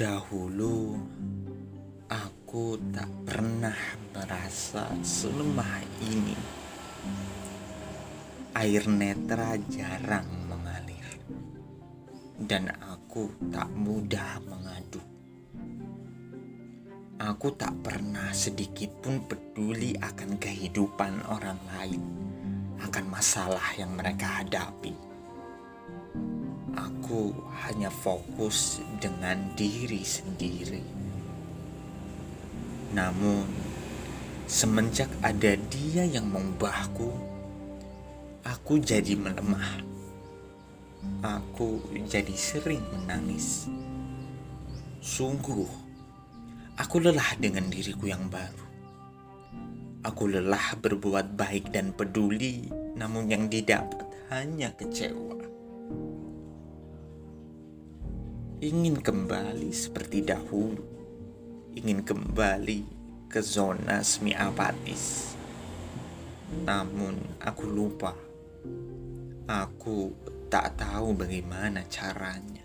Dahulu aku tak pernah merasa selemah ini. Air netra jarang mengalir, dan aku tak mudah mengadu. Aku tak pernah sedikit pun peduli akan kehidupan orang lain, akan masalah yang mereka hadapi aku hanya fokus dengan diri sendiri. Namun, semenjak ada dia yang mengubahku, aku jadi melemah. Aku jadi sering menangis. Sungguh, aku lelah dengan diriku yang baru. Aku lelah berbuat baik dan peduli, namun yang didapat hanya kecewa ingin kembali seperti dahulu, ingin kembali ke zona semi apatis. Namun aku lupa, aku tak tahu bagaimana caranya.